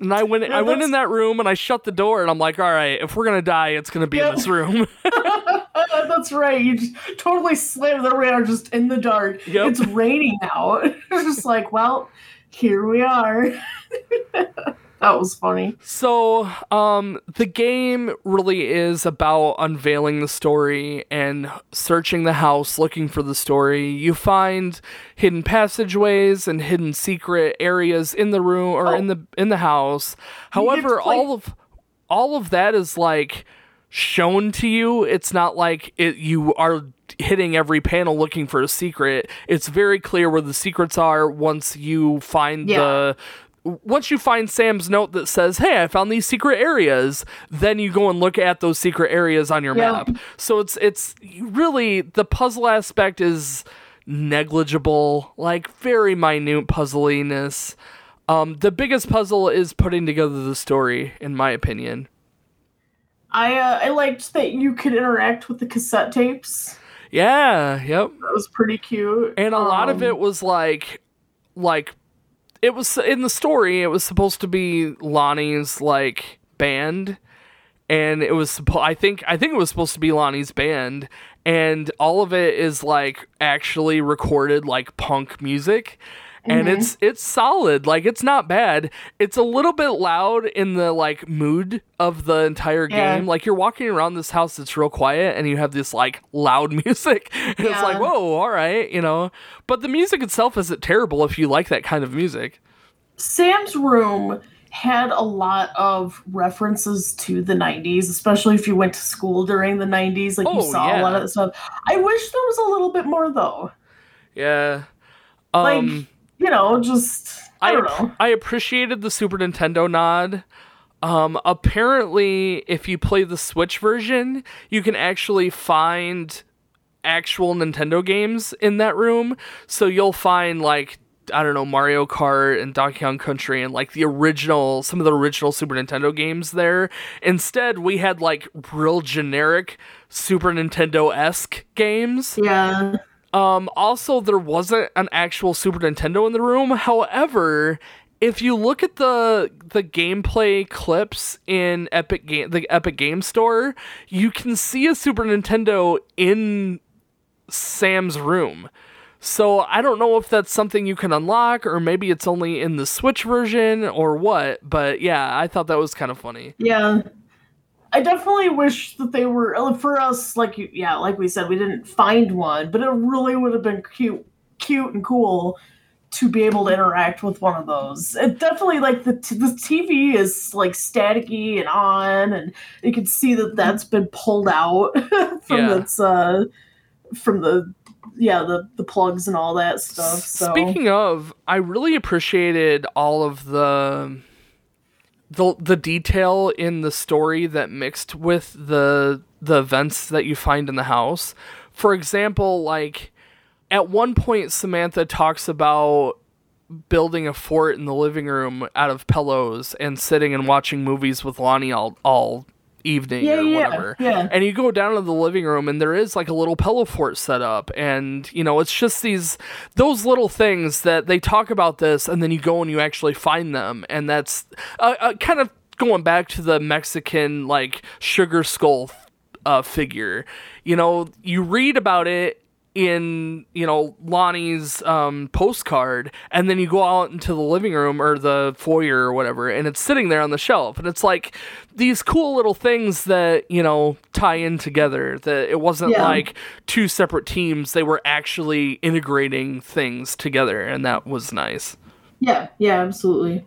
[SPEAKER 1] And I went I went in that room and I shut the door and I'm like, all right, if we're gonna die, it's gonna be in this room.
[SPEAKER 2] That's right. You just totally slammed the radar just in the dark.
[SPEAKER 1] Yep.
[SPEAKER 2] It's raining out. it's just like, well, here we are. that was funny.
[SPEAKER 1] So, um, the game really is about unveiling the story and searching the house looking for the story. You find hidden passageways and hidden secret areas in the room or
[SPEAKER 2] Oh.
[SPEAKER 1] in the in the house. However,
[SPEAKER 2] play-
[SPEAKER 1] all of all of that is like shown to you. It's not like it you are hitting every panel looking for a secret. It's very clear where the secrets are once you find
[SPEAKER 2] Yeah.
[SPEAKER 1] the once you find Sam's note that says, "Hey, I found these secret areas," then you go and look at those secret areas on your
[SPEAKER 2] Yeah.
[SPEAKER 1] map. So it's it's really the puzzle aspect is negligible, like very minute puzzliness. Um, the biggest puzzle is putting together the story, in my opinion.
[SPEAKER 2] I uh, I liked that you could interact with the cassette tapes.
[SPEAKER 1] Yeah, yep.
[SPEAKER 2] That was pretty cute.
[SPEAKER 1] And a lot of
[SPEAKER 2] Um,
[SPEAKER 1] it was like, like, it was in the story. It was supposed to be Lonnie's like band, and it was. I think. I think it was supposed to be Lonnie's band, and all of it is like actually recorded like punk music. And
[SPEAKER 2] Mhm.
[SPEAKER 1] it's it's solid. Like it's not bad. It's a little bit loud in the like mood of the entire
[SPEAKER 2] Yeah.
[SPEAKER 1] game. Like you're walking around this house that's real quiet and you have this like loud music. And it's like, whoa, all right, you know. But the music itself isn't terrible if you like that kind of music.
[SPEAKER 2] Sam's room had a lot of references to the 90s, especially if you went to school during the 90s. Like you
[SPEAKER 1] Oh,
[SPEAKER 2] saw a lot of that stuff. I wish there was a little bit more though.
[SPEAKER 1] Yeah.
[SPEAKER 2] Like,
[SPEAKER 1] Um
[SPEAKER 2] you know, just I,
[SPEAKER 1] I
[SPEAKER 2] don't know.
[SPEAKER 1] I appreciated the Super Nintendo nod. Um, apparently, if you play the Switch version, you can actually find actual Nintendo games in that room. So you'll find like I don't know Mario Kart and Donkey Kong Country and like the original some of the original Super Nintendo games there. Instead, we had like real generic Super Nintendo esque games.
[SPEAKER 2] Yeah.
[SPEAKER 1] Um, also, there wasn't an actual Super Nintendo in the room. However, if you look at the the gameplay clips in Epic Game, the Epic Game Store, you can see a Super Nintendo in Sam's room. So I don't know if that's something you can unlock, or maybe it's only in the Switch version, or what. But yeah, I thought that was kind of funny.
[SPEAKER 2] Yeah. I definitely wish that they were uh, for us. Like you, yeah, like we said, we didn't find one, but it really would have been cute, cute and cool to be able to interact with one of those. It definitely like the t- the TV is like staticky and on, and you can see that that's been pulled out from
[SPEAKER 1] Yeah.
[SPEAKER 2] its uh from the yeah the the plugs and all that stuff. So
[SPEAKER 1] Speaking of, I really appreciated all of the the the detail in the story that mixed with the the events that you find in the house. For example, like at one point Samantha talks about building a fort in the living room out of pillows and sitting and watching movies with Lonnie all all evening
[SPEAKER 2] yeah,
[SPEAKER 1] or
[SPEAKER 2] yeah,
[SPEAKER 1] whatever.
[SPEAKER 2] yeah.
[SPEAKER 1] And you go down to the living room and there is like a little pillow fort set up and you know it's just these those little things that they talk about this and then you go and you actually find them and that's uh, uh, kind of going back to the Mexican like sugar skull uh, figure. You know, you read about it in you know Lonnie's um, postcard, and then you go out into the living room or the foyer or whatever, and it's sitting there on the shelf, and it's like these cool little things that you know tie in together. That it wasn't
[SPEAKER 2] Yeah.
[SPEAKER 1] like two separate teams; they were actually integrating things together, and that was nice.
[SPEAKER 2] Yeah, yeah, absolutely.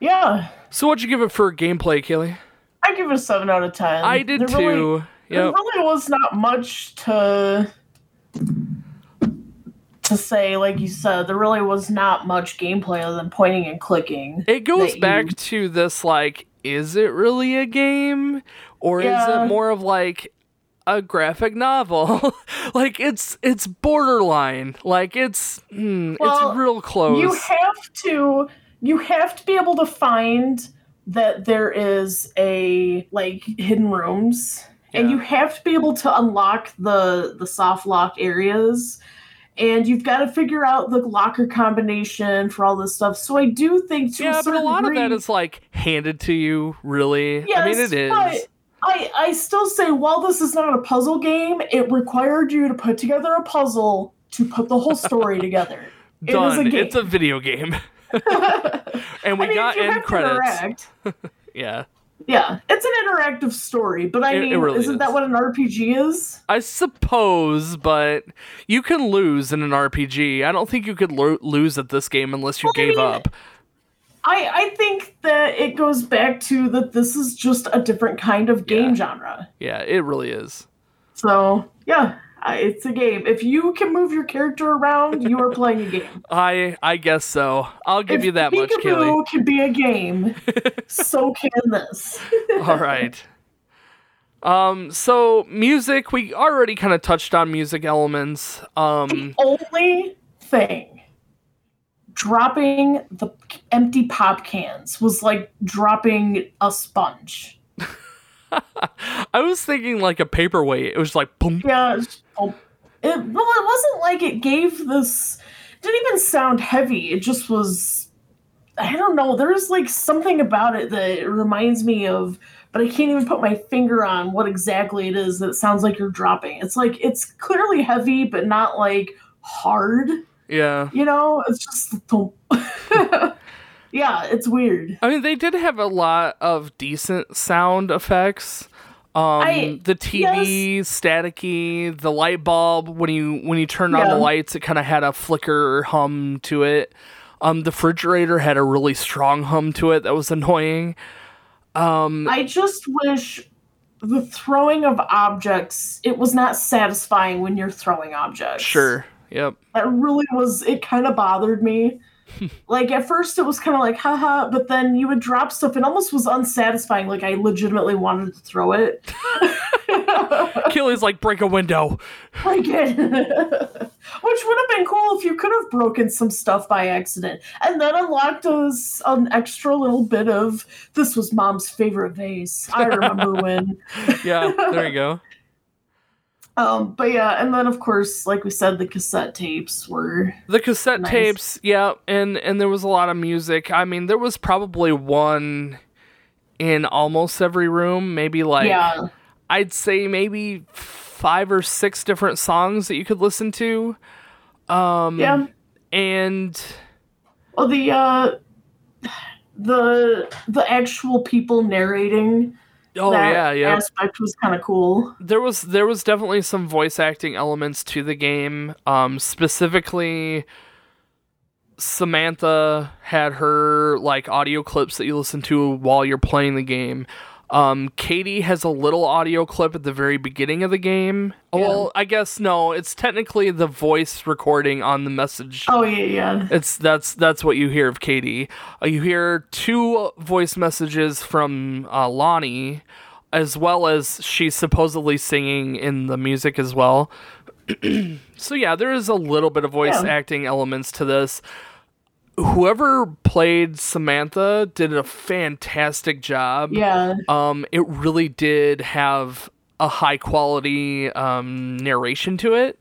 [SPEAKER 2] Yeah,
[SPEAKER 1] So, what'd you give it for gameplay, Kaylee?
[SPEAKER 2] I give it a seven out of ten.
[SPEAKER 1] I did
[SPEAKER 2] There really-
[SPEAKER 1] too.
[SPEAKER 2] There really was not much to to say, like you said. There really was not much gameplay other than pointing and clicking.
[SPEAKER 1] It goes
[SPEAKER 2] that you-
[SPEAKER 1] back to this like, is it really a game? Or is it more of like a graphic novel? like it's it's borderline. Like it's hmm,
[SPEAKER 2] Well,
[SPEAKER 1] it's real close.
[SPEAKER 2] You have to you have to be able to find that there is a like hidden rooms and you have to be able to unlock the the soft lock areas and you've got to figure out the locker combination for all this stuff. So I do think to
[SPEAKER 1] yeah,
[SPEAKER 2] a
[SPEAKER 1] but a lot of that is like handed to you, really.
[SPEAKER 2] Yes,
[SPEAKER 1] I mean it is.
[SPEAKER 2] but I, I still say while this is not a puzzle game, it required you to put together a puzzle to put the whole story together. It is
[SPEAKER 1] Done.
[SPEAKER 2] a game.
[SPEAKER 1] It's a video game. and we
[SPEAKER 2] I mean,
[SPEAKER 1] got end credits. Yeah.
[SPEAKER 2] Yeah, it's an interactive story, but I
[SPEAKER 1] It- it
[SPEAKER 2] mean,
[SPEAKER 1] really
[SPEAKER 2] isn't
[SPEAKER 1] is.
[SPEAKER 2] that what an RPG is?
[SPEAKER 1] I suppose, but you can lose in an RPG. I don't think you could lo- lose at this game unless you
[SPEAKER 2] Well, I
[SPEAKER 1] gave
[SPEAKER 2] mean,
[SPEAKER 1] up.
[SPEAKER 2] I I think that it goes back to that this is just a different kind of game
[SPEAKER 1] Yeah.
[SPEAKER 2] genre.
[SPEAKER 1] Yeah, it really is.
[SPEAKER 2] So yeah, I, it's a game. If you can move your character around, you are playing a game.
[SPEAKER 1] I I guess so. I'll give
[SPEAKER 2] if
[SPEAKER 1] you that much, Kaylee.
[SPEAKER 2] Peekaboo can be a game, so can this.
[SPEAKER 1] All right. Um, so music, we already kind of touched on music elements. Um,
[SPEAKER 2] Only thing dropping the empty pop cans was like dropping a sponge.
[SPEAKER 1] I was thinking like a paperweight. It was like boom.
[SPEAKER 2] Yeah, it well, it wasn't like it gave this. Didn't even sound heavy. It just was. I don't know. There's like something about it that reminds me of, but I can't even put my finger on what exactly it is that sounds like you're dropping. It's like it's clearly heavy, but not like hard.
[SPEAKER 1] Yeah.
[SPEAKER 2] You know, it's just yeah, it's weird.
[SPEAKER 1] I mean, they did have a lot of decent sound effects. Um,
[SPEAKER 2] I-
[SPEAKER 1] the TV staticky, the light bulb when you when you turned on the lights, it kind of had a flicker or hum to it. Um, the refrigerator had a really strong hum to it that was annoying. Um,
[SPEAKER 2] I just wish the throwing of objects it was not satisfying when you're throwing objects.
[SPEAKER 1] sure. Yep.
[SPEAKER 2] That really was it kind of bothered me. Like at first it was kind of like haha, but then you would drop stuff and almost was unsatisfying like I legitimately wanted to throw it.
[SPEAKER 1] Keely's like break a window.
[SPEAKER 2] Break it. Which would have been cool if you could have broken some stuff by accident and then unlocked us an extra little bit of this was mom's favorite vase. I remember when.
[SPEAKER 1] Yeah, there you go.
[SPEAKER 2] Um, but yeah, and then of course, like we said, the cassette tapes were
[SPEAKER 1] The cassette
[SPEAKER 2] Nice.
[SPEAKER 1] tapes, yeah, and and there was a lot of music. I mean, there was probably one in almost every room, maybe like
[SPEAKER 2] yeah,
[SPEAKER 1] I'd say maybe five or six different songs that you could listen to. Um
[SPEAKER 2] yeah.
[SPEAKER 1] and
[SPEAKER 2] Well, the uh, the the actual people narrating
[SPEAKER 1] oh
[SPEAKER 2] that
[SPEAKER 1] yeah, yeah.
[SPEAKER 2] aspect was kind of cool.
[SPEAKER 1] there was there was definitely some voice acting elements to the game. Um, specifically, Samantha had her like audio clips that you listen to while you're playing the game. Um, Katie has a little audio clip at the very beginning of the game. Well, I guess no, it's technically the voice recording on the message
[SPEAKER 2] Oh yeah, yeah,
[SPEAKER 1] it's that's that's what you hear of Katie. Uh, you hear two voice messages from uh, Lonnie, as well as she's supposedly singing in the music as well. so yeah, there is a little bit of voice
[SPEAKER 2] Yeah.
[SPEAKER 1] acting elements to this. Whoever played Samantha did a fantastic job.
[SPEAKER 2] yeah.
[SPEAKER 1] Um, it really did have a high quality um, narration to it.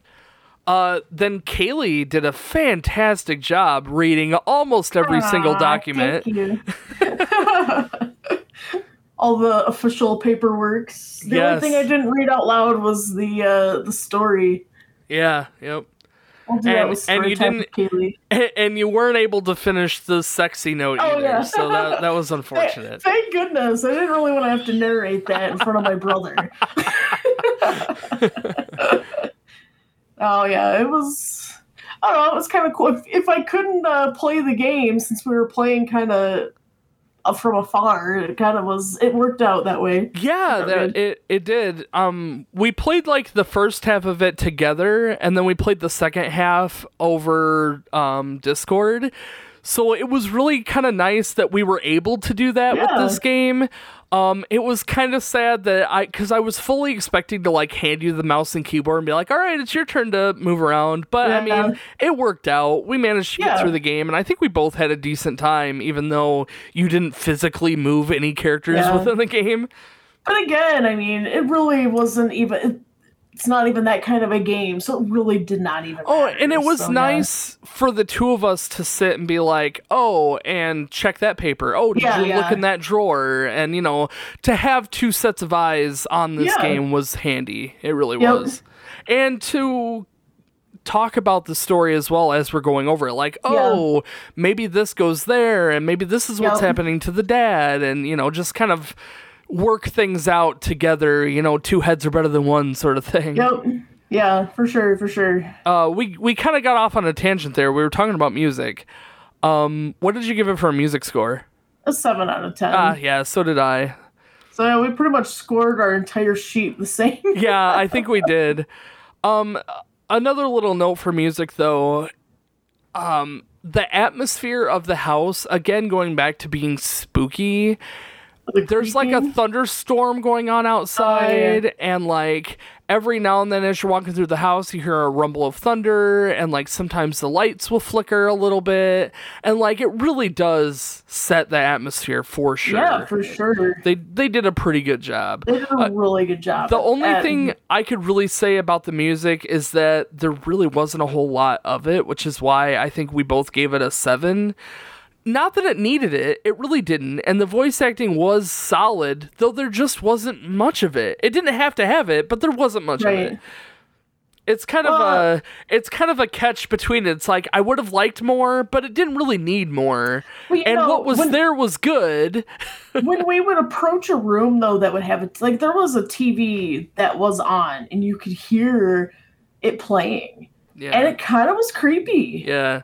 [SPEAKER 1] Uh, then Kaylee did a fantastic job reading almost every single document.
[SPEAKER 2] Thank you. All the official paperwork. The
[SPEAKER 1] Yes.
[SPEAKER 2] only thing I didn't read out loud was the uh, the story.
[SPEAKER 1] Yeah, yep. And- and you
[SPEAKER 2] Kaylee.
[SPEAKER 1] And, and you weren't able to finish the sexy note
[SPEAKER 2] Oh,
[SPEAKER 1] either,
[SPEAKER 2] yeah.
[SPEAKER 1] so that that was unfortunate.
[SPEAKER 2] thank goodness. I didn't really want to have to narrate that in front of my brother. oh yeah, it was. I don't know. It was kind of cool. If, if I couldn't uh, play the game, since we were playing kind of from afar, it kind of was. It worked out that way.
[SPEAKER 1] Yeah, that, it it did. Um, we played like the first half of it together, and then we played the second half over um Discord. So it was really kind of nice that we were able to do that
[SPEAKER 2] Yeah.
[SPEAKER 1] with this game. Um, it was kind of sad that I, because I was fully expecting to like hand you the mouse and keyboard and be like, "All right, it's your turn to move around." But I mean, it worked out. We managed to get through the game, and I think we both had a decent time, even though you didn't physically move any characters
[SPEAKER 2] Yeah.
[SPEAKER 1] within the game.
[SPEAKER 2] But again, I mean, it really wasn't even. It, it's not even that kind of a game, so it really did not even.
[SPEAKER 1] Oh,
[SPEAKER 2] matter,
[SPEAKER 1] and it was
[SPEAKER 2] so, yeah.
[SPEAKER 1] nice for the two of us to sit and be like, "Oh, and check that paper. Oh, did
[SPEAKER 2] Yeah,
[SPEAKER 1] you look in that drawer?" And you know, to have two sets of eyes on this
[SPEAKER 2] Yeah.
[SPEAKER 1] game was handy. It really
[SPEAKER 2] Yep.
[SPEAKER 1] was. And to talk about the story as well as we're going over it like oh maybe this goes there and maybe this is what's
[SPEAKER 2] Yep.
[SPEAKER 1] happening to the dad and you know just kind of work things out together you know two heads are better than one sort of thing
[SPEAKER 2] Yep. Yeah, for sure, for sure.
[SPEAKER 1] uh, we we kind of got off on a tangent there. We were talking about music. Um, what did you give it for a music score?
[SPEAKER 2] A seven out of ten.
[SPEAKER 1] Ah, yeah, so did I.
[SPEAKER 2] So yeah, we pretty much scored our entire sheet the same.
[SPEAKER 1] Yeah, I think we did. Um, another little note for music though. Um, the atmosphere of the house again, going back to being spooky.
[SPEAKER 2] The
[SPEAKER 1] There's like a
[SPEAKER 2] mm-hmm.
[SPEAKER 1] thunderstorm going on outside, oh, and like every now and then, as you're walking through the house, you hear a rumble of thunder, and like sometimes the lights will flicker a little bit, and like it really does set the atmosphere for sure.
[SPEAKER 2] yeah, for sure.
[SPEAKER 1] They they did a pretty good job.
[SPEAKER 2] They did a uh, really good job.
[SPEAKER 1] The only
[SPEAKER 2] at-
[SPEAKER 1] thing I could really say about the music is that there really wasn't a whole lot of it, which is why I think we both gave it a seven. Not that it needed it, it really didn't. And the voice acting was solid, though there just wasn't much of it. It didn't have to have it, but there wasn't much of it. it's kind of
[SPEAKER 2] Well-
[SPEAKER 1] a it's kind of a catch between it. It's like I would have liked more, but it didn't really need more.
[SPEAKER 2] Well,
[SPEAKER 1] and
[SPEAKER 2] know,
[SPEAKER 1] what was
[SPEAKER 2] when-
[SPEAKER 1] there was good.
[SPEAKER 2] when we would approach a room though that would have it like there was a TV that was on and you could hear it playing.
[SPEAKER 1] Yeah.
[SPEAKER 2] And it kind of was creepy.
[SPEAKER 1] yeah.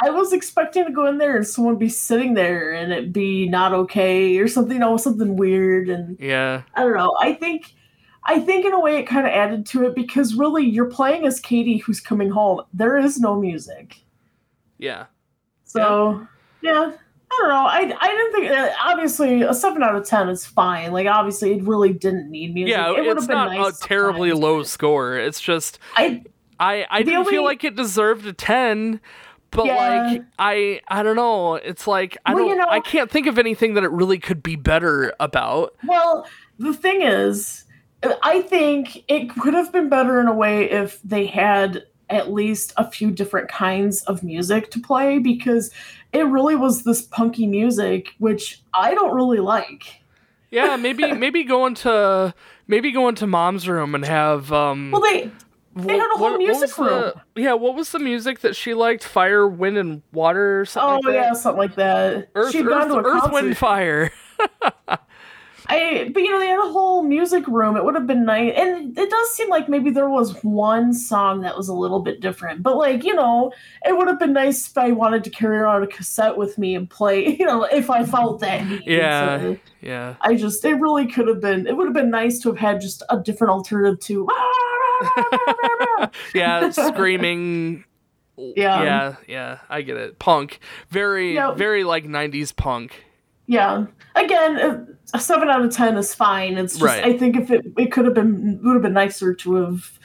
[SPEAKER 2] I was expecting to go in there and someone be sitting there and it be not okay or something, you know, something weird and
[SPEAKER 1] Yeah.
[SPEAKER 2] I don't know. I think I think in a way it kind of added to it because really you're playing as Katie who's coming home. There is no music.
[SPEAKER 1] Yeah.
[SPEAKER 2] So, yeah. I don't know. I, I didn't think uh, obviously a seven out of ten is fine. Like obviously it really didn't need music.
[SPEAKER 1] Yeah,
[SPEAKER 2] it would
[SPEAKER 1] it's
[SPEAKER 2] have been
[SPEAKER 1] not
[SPEAKER 2] nice
[SPEAKER 1] a terribly low score. It's just
[SPEAKER 2] I
[SPEAKER 1] I I didn't feel like it deserved a 10, but
[SPEAKER 2] Yeah.
[SPEAKER 1] like I I don't know. It's like I
[SPEAKER 2] Well,
[SPEAKER 1] don't
[SPEAKER 2] you know-
[SPEAKER 1] I can't think of anything that it really could be better about.
[SPEAKER 2] well the thing is, I think it could have been better in a way if they had at least a few different kinds of music to play because it really was this punky music which I don't really like.
[SPEAKER 1] Yeah, maybe maybe go into maybe go into mom's room and have um
[SPEAKER 2] Well, they they had a
[SPEAKER 1] wh-
[SPEAKER 2] whole music
[SPEAKER 1] was the- yeah, what was the music that she liked? Fire, wind, and water, or something
[SPEAKER 2] oh
[SPEAKER 1] like that?
[SPEAKER 2] yeah, something like that.
[SPEAKER 1] Earth,
[SPEAKER 2] She'd
[SPEAKER 1] Earth,
[SPEAKER 2] gone to a
[SPEAKER 1] Earth,
[SPEAKER 2] concert.
[SPEAKER 1] Wind, Fire.
[SPEAKER 2] I, but you know, they had a whole music room. It would have been nice, and it does seem like maybe there was one song that was a little bit different. But like, you know, it would have been nice if I wanted to carry around a cassette with me and play. You know, if I felt that need.
[SPEAKER 1] Yeah.
[SPEAKER 2] So
[SPEAKER 1] Yeah.
[SPEAKER 2] I just, it really could have been. It would have been nice to have had just a different alternative to.
[SPEAKER 1] Ah, Yeah, screaming.
[SPEAKER 2] Yeah.
[SPEAKER 1] Yeah, yeah, I get it. Punk. Very,
[SPEAKER 2] Yep.
[SPEAKER 1] very like 90s punk.
[SPEAKER 2] Yeah. Again, uh, a seven out of ten is fine. It's just
[SPEAKER 1] Right.
[SPEAKER 2] I think if it it could have been would have been nicer to have,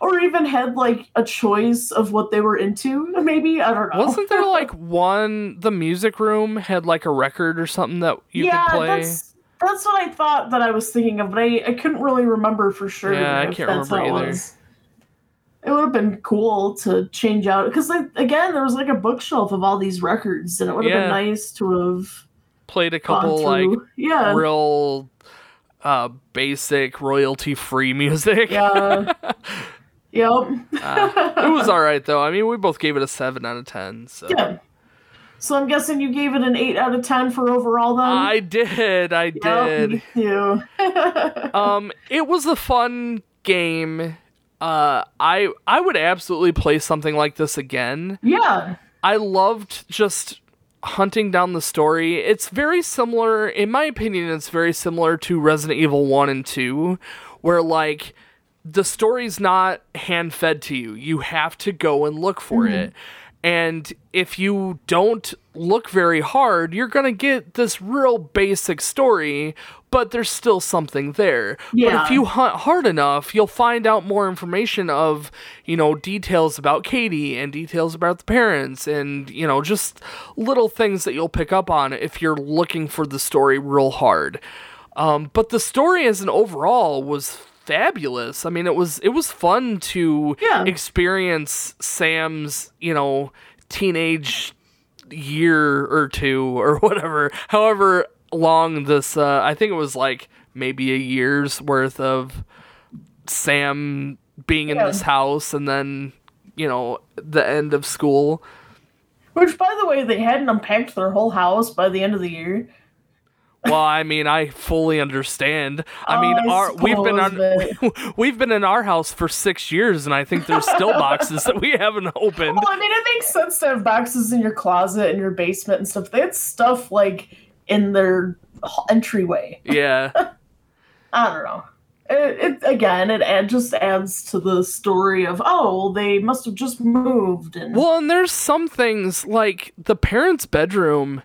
[SPEAKER 2] or even had like a choice of what they were into. Maybe I don't know.
[SPEAKER 1] Wasn't there like one, the music room had like a record or something that you
[SPEAKER 2] yeah,
[SPEAKER 1] could play?
[SPEAKER 2] That's what I thought that I was thinking of, but I, I couldn't really remember for sure.
[SPEAKER 1] Yeah, I can't
[SPEAKER 2] that's
[SPEAKER 1] remember
[SPEAKER 2] it
[SPEAKER 1] either.
[SPEAKER 2] was. It would have been cool to change out because, like, again, there was like a bookshelf of all these records, and it would have
[SPEAKER 1] Yeah.
[SPEAKER 2] been nice to have
[SPEAKER 1] Played a couple like
[SPEAKER 2] yeah,
[SPEAKER 1] real uh basic royalty free music.
[SPEAKER 2] yeah, yep.
[SPEAKER 1] Uh, it was all right though. I mean, we both gave it a 7 out of 10. So
[SPEAKER 2] Yeah. So I'm guessing you gave it an eight out of ten for overall then.
[SPEAKER 1] I did. I
[SPEAKER 2] Yep,
[SPEAKER 1] did.
[SPEAKER 2] me too.
[SPEAKER 1] um it was a fun game uh i i would absolutely play something like this again
[SPEAKER 2] yeah.
[SPEAKER 1] i loved just hunting down the story it's very similar in my opinion it's very similar to resident evil 1 and 2 where like the story's not hand fed to you you have to go and look for it and if you don't look very hard, you're going to get this real basic story, but there's still something there.
[SPEAKER 2] Yeah.
[SPEAKER 1] But if you hunt hard enough, you'll find out more information of, you know, details about Katie and details about the parents and, you know, just little things that you'll pick up on if you're looking for the story real hard. Um, but the story as an overall was fabulous. I mean, it was it was fun to
[SPEAKER 2] Yeah.
[SPEAKER 1] experience Sam's, you know, teenage year or two or whatever, however long this uh I think it was like maybe a year's worth of Sam being in this house and then, you know, the end of school.
[SPEAKER 2] Which, by the way, they hadn't unpacked their whole house by the end of the year.
[SPEAKER 1] Well, I mean, I fully understand. I mean,
[SPEAKER 2] Oh, I
[SPEAKER 1] our we've been on we've been in our house for 6 years and I think there's still boxes that we haven't opened.
[SPEAKER 2] Well, I mean, it makes sense to have boxes in your closet and your basement and stuff. They had stuff like in their entryway.
[SPEAKER 1] Yeah.
[SPEAKER 2] I don't know. It, it again, it add, just adds to the story of oh, they must have just moved and
[SPEAKER 1] Well, and there's some things like the parents' bedroom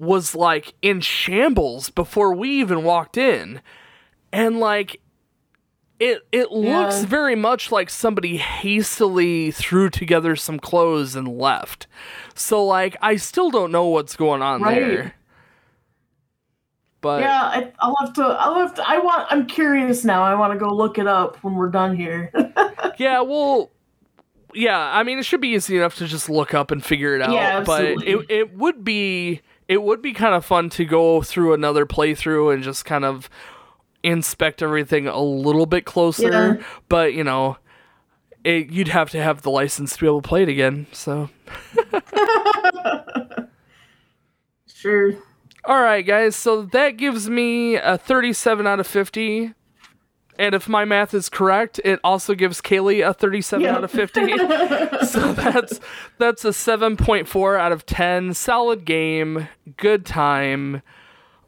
[SPEAKER 1] was like in shambles before we even walked in. And like it it looks
[SPEAKER 2] Yeah.
[SPEAKER 1] very much like somebody hastily threw together some clothes and left. So like I still don't know what's going on
[SPEAKER 2] Right.
[SPEAKER 1] there. But
[SPEAKER 2] yeah, I, I'll have to. I'll have to. I want. I'm curious now. I want to go look it up when we're done here.
[SPEAKER 1] Yeah, well, yeah. I mean, it should be easy enough to just look up and figure it out.
[SPEAKER 2] Yeah,
[SPEAKER 1] but it it would be it would be kind of fun to go through another playthrough and just kind of inspect everything a little bit closer.
[SPEAKER 2] Yeah.
[SPEAKER 1] But you know, it, you'd have to have the license to be able to play it again. So,
[SPEAKER 2] Sure.
[SPEAKER 1] all right, guys. So that gives me a 37 out of 50. And if my math is correct, it also gives Kaylee a 37
[SPEAKER 2] Yep.
[SPEAKER 1] out of 50. so that's that's a 7.4 out of 10. Solid game, good time.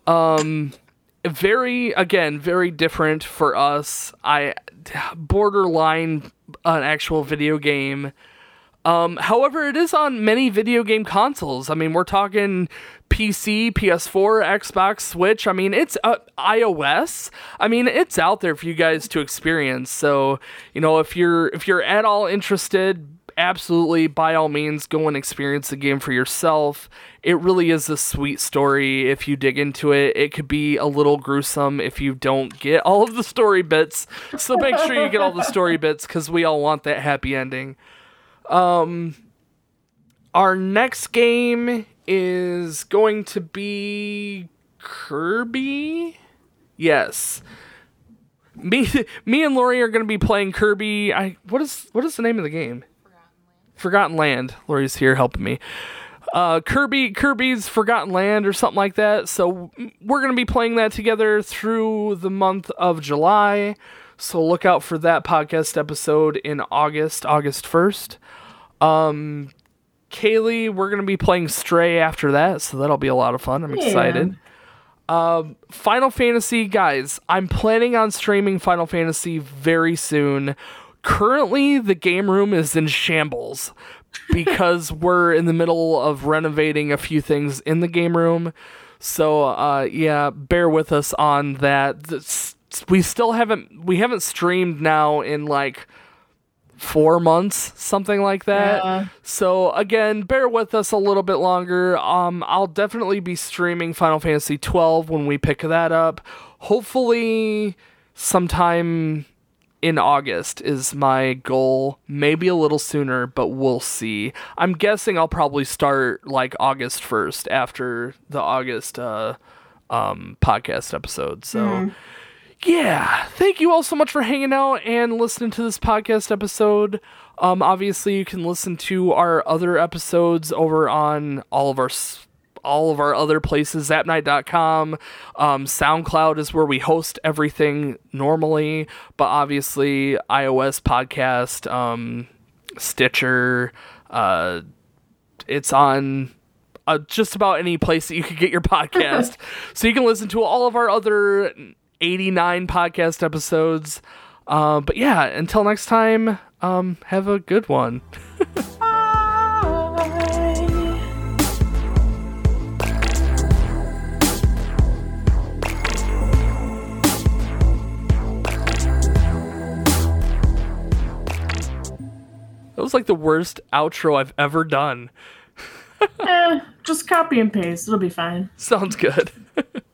[SPEAKER 1] Um very again, very different for us. I borderline an actual video game. Um, however, it is on many video game consoles. I mean, we're talking PC, PS4, Xbox, Switch. I mean, it's uh, iOS. I mean, it's out there for you guys to experience. So, you know, if you're if you're at all interested, absolutely by all means go and experience the game for yourself. It really is a sweet story if you dig into it. It could be a little gruesome if you don't get all of the story bits. So make sure you get all the story bits cuz we all want that happy ending. Um our next game is going to be Kirby. Yes. Me, me and Lori are going to be playing Kirby. I what is what is the name of the game? Forgotten Land. Lori's here helping me. Uh, Kirby Kirby's Forgotten Land or something like that. So we're going to be playing that together through the month of July. So look out for that podcast episode in August, August 1st. Um Kaylee, we're going to be playing Stray after that, so that'll be a lot of fun. I'm
[SPEAKER 2] Yeah.
[SPEAKER 1] excited. Um, Final Fantasy, guys, I'm planning on streaming Final Fantasy very soon. Currently, the game room is in shambles because we're in the middle of renovating a few things in the game room. So, uh, yeah, bear with us on that. We still haven't we haven't streamed now in like four months, something like that.
[SPEAKER 2] Yeah.
[SPEAKER 1] So again, bear with us a little bit longer. Um, I'll definitely be streaming Final Fantasy 12 when we pick that up. Hopefully, sometime in August is my goal. Maybe a little sooner, but we'll see. I'm guessing I'll probably start like August 1st after the August uh, um, podcast episode. So yeah, thank you all so much for hanging out and listening to this podcast episode. Um, obviously, you can listen to our other episodes over on all of our all of our other places, zapnight.com. Um, SoundCloud is where we host everything normally, but obviously, iOS podcast, um, Stitcher, uh, it's on uh, just about any place that you could get your podcast. so you can listen to all of our other 89 podcast episodes. Uh, but yeah, until next time, um, have a good one. That was like the worst outro I've ever done.
[SPEAKER 2] Eh, just copy and paste. It'll be fine.
[SPEAKER 1] Sounds good.